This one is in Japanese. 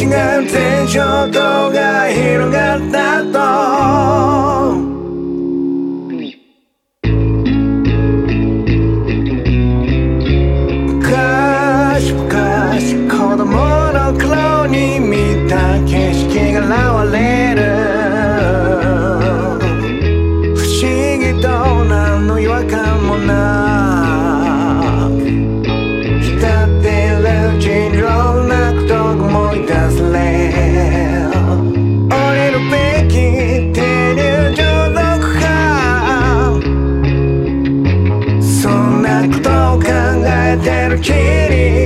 違う天井とが広がったと昔昔子供の頃に見た景色が現れる不思議と何の違和感もない dedicated